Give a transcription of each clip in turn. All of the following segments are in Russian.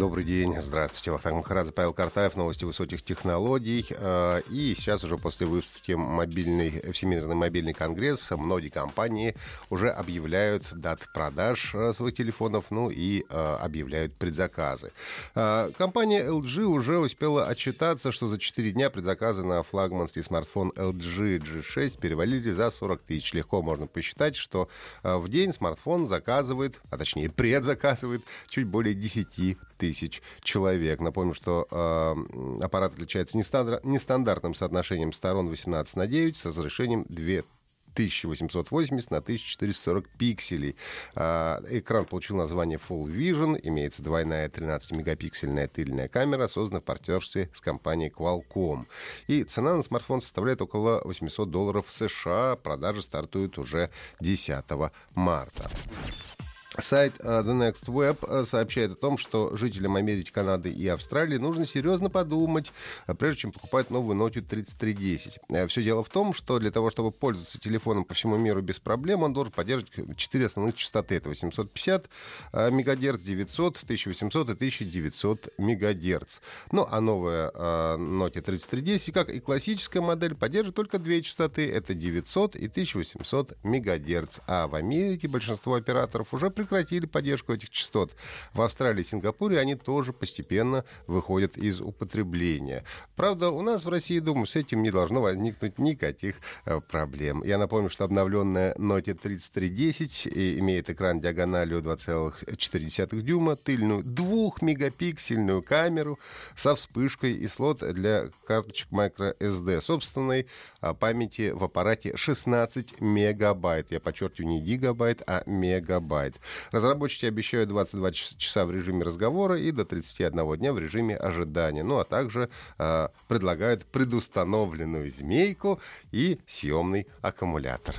Добрый день, здравствуйте. Вахтанг Махарадзе, Павел Картаев, новости высоких технологий. Э, и сейчас уже после выставки мобильный, Всемирный мобильный конгресс многие компании уже объявляют даты продаж э, своих телефонов, ну и э, объявляют предзаказы. Компания LG уже успела отчитаться, что за 4 дня предзаказы на флагманский смартфон LG G6 перевалили за 40 тысяч. Легко можно посчитать, что в день смартфон заказывает, а точнее предзаказывает чуть более 10 тысяч тысяч человек. Напомню, что э, аппарат отличается нестандартным соотношением сторон 18 на 9 с разрешением 2 1880 на 1440 пикселей. А, экран получил название Full Vision. Имеется двойная 13-мегапиксельная тыльная камера, создана в партнерстве с компанией Qualcomm. И цена на смартфон составляет около 800 долларов США. Продажи стартуют уже 10 марта. Сайт uh, The Next Web uh, сообщает о том, что жителям Америки, Канады и Австралии нужно серьезно подумать, uh, прежде чем покупать новую Note 3310. Все дело в том, что для того, чтобы пользоваться телефоном по всему миру без проблем, он должен поддерживать четыре основных частоты. Это 850 МГц, 900, 1800 и 1900 МГц. Ну, а новая Note 3310, как и классическая модель, поддерживает только две частоты. Это 900 и 1800 МГц. А в Америке большинство операторов уже прекратили поддержку этих частот. В Австралии и Сингапуре они тоже постепенно выходят из употребления. Правда, у нас в России, думаю, с этим не должно возникнуть никаких э, проблем. Я напомню, что обновленная Note 3310 имеет экран диагональю 2,4 дюйма, тыльную 2-мегапиксельную камеру со вспышкой и слот для карточек microSD. Собственной а, памяти в аппарате 16 мегабайт. Я подчеркиваю, не гигабайт, а мегабайт. Разработчики обещают 22 часа в режиме разговора и до 31 дня в режиме ожидания. Ну а также э, предлагают предустановленную змейку и съемный аккумулятор.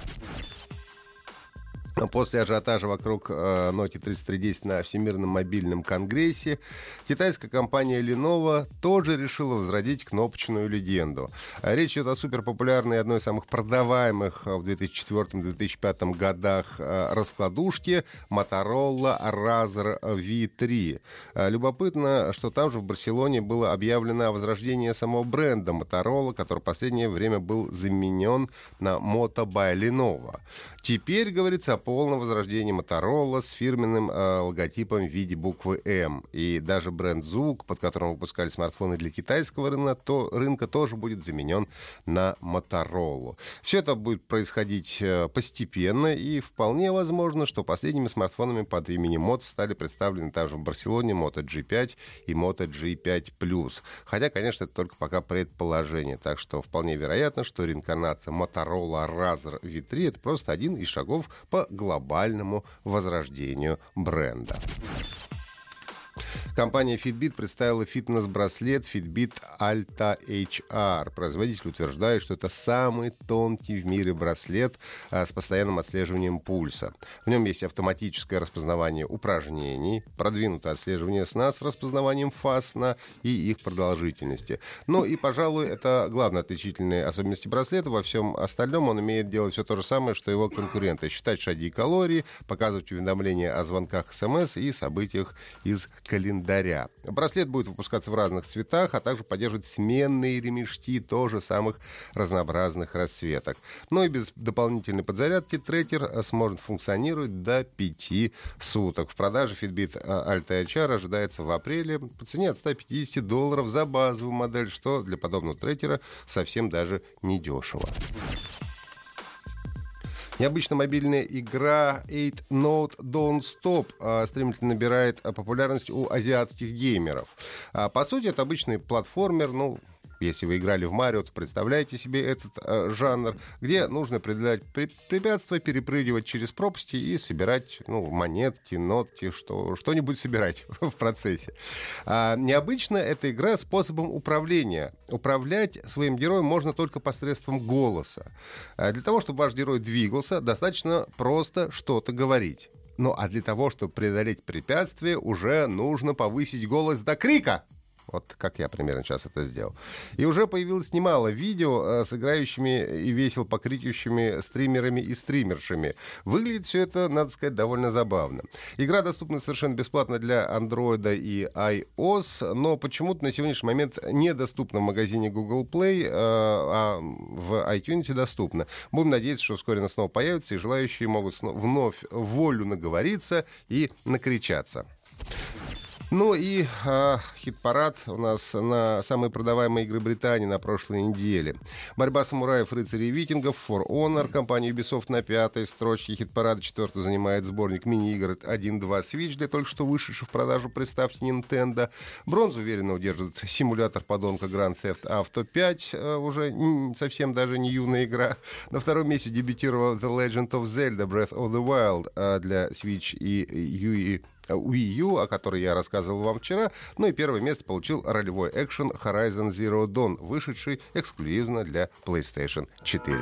После ажиотажа вокруг э, Nokia 3310 на Всемирном мобильном конгрессе китайская компания Lenovo тоже решила возродить кнопочную легенду. Речь идет о суперпопулярной одной из самых продаваемых в 2004-2005 годах э, раскладушке Motorola Razr V3. Э, любопытно, что там же в Барселоне было объявлено возрождение самого бренда Motorola, который в последнее время был заменен на Moto by Lenovo. Теперь, говорится, о полном возрождении Motorola с фирменным э, логотипом в виде буквы М. И даже бренд Звук, под которым выпускали смартфоны для китайского рынка, то, рынка тоже будет заменен на Motorola. Все это будет происходить э, постепенно, и вполне возможно, что последними смартфонами под именем Moto стали представлены также в Барселоне Moto G5 и Moto G5 Plus. Хотя, конечно, это только пока предположение, так что вполне вероятно, что реинкарнация Motorola Razr V3 это просто один из шагов по глобальному возрождению бренда. Компания Fitbit представила фитнес-браслет Fitbit Alta HR. Производитель утверждает, что это самый тонкий в мире браслет а, с постоянным отслеживанием пульса. В нем есть автоматическое распознавание упражнений, продвинутое отслеживание сна с распознаванием фаз сна и их продолжительности. Ну и, пожалуй, это главная отличительная особенность браслета. Во всем остальном он умеет делать все то же самое, что его конкуренты. Считать шаги и калории, показывать уведомления о звонках СМС и событиях из календаря календаря. Браслет будет выпускаться в разных цветах, а также поддерживать сменные ремешки тоже самых разнообразных расцветок. Ну и без дополнительной подзарядки трекер сможет функционировать до 5 суток. В продаже Fitbit Alta HR ожидается в апреле по цене от 150 долларов за базовую модель, что для подобного трекера совсем даже не Необычная мобильная игра 8 Note Don't Stop а, стремительно набирает а, популярность у азиатских геймеров. А, по сути, это обычный платформер, ну, Если вы играли в Марио, то представляете себе этот э, жанр, где нужно преодолевать препятствия, перепрыгивать через пропасти и собирать ну, монетки, нотки, что, что-нибудь собирать в процессе. А, необычно эта игра способом управления. Управлять своим героем можно только посредством голоса. А для того, чтобы ваш герой двигался, достаточно просто что-то говорить. Ну а для того, чтобы преодолеть препятствие, уже нужно повысить голос до крика. Вот как я примерно сейчас это сделал. И уже появилось немало видео э, с играющими и весел покрикивающими стримерами и стримершами. Выглядит все это, надо сказать, довольно забавно. Игра доступна совершенно бесплатно для Android и iOS, но почему-то на сегодняшний момент недоступна в магазине Google Play, э, а в iTunes доступна. Будем надеяться, что вскоре она снова появится, и желающие могут вновь волю наговориться и накричаться. Ну и э, хит-парад у нас на самые продаваемые игры Британии на прошлой неделе. Борьба самураев, рыцарей и викингов, For Honor, компания Ubisoft на пятой строчке хит-парада четвертую занимает сборник мини-игр 1-2 Switch для только что вышедших в продажу приставки Nintendo. Бронзу уверенно удерживает симулятор подонка Grand Theft Auto 5, э, уже совсем даже не юная игра. На втором месте дебютировала The Legend of Zelda Breath of the Wild э, для Switch и Wii Wii U, о которой я рассказывал вам вчера. Ну и первое место получил ролевой экшен Horizon Zero Dawn, вышедший эксклюзивно для PlayStation 4.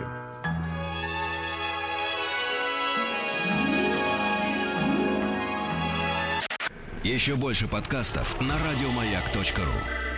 Еще больше подкастов на радиомаяк.ру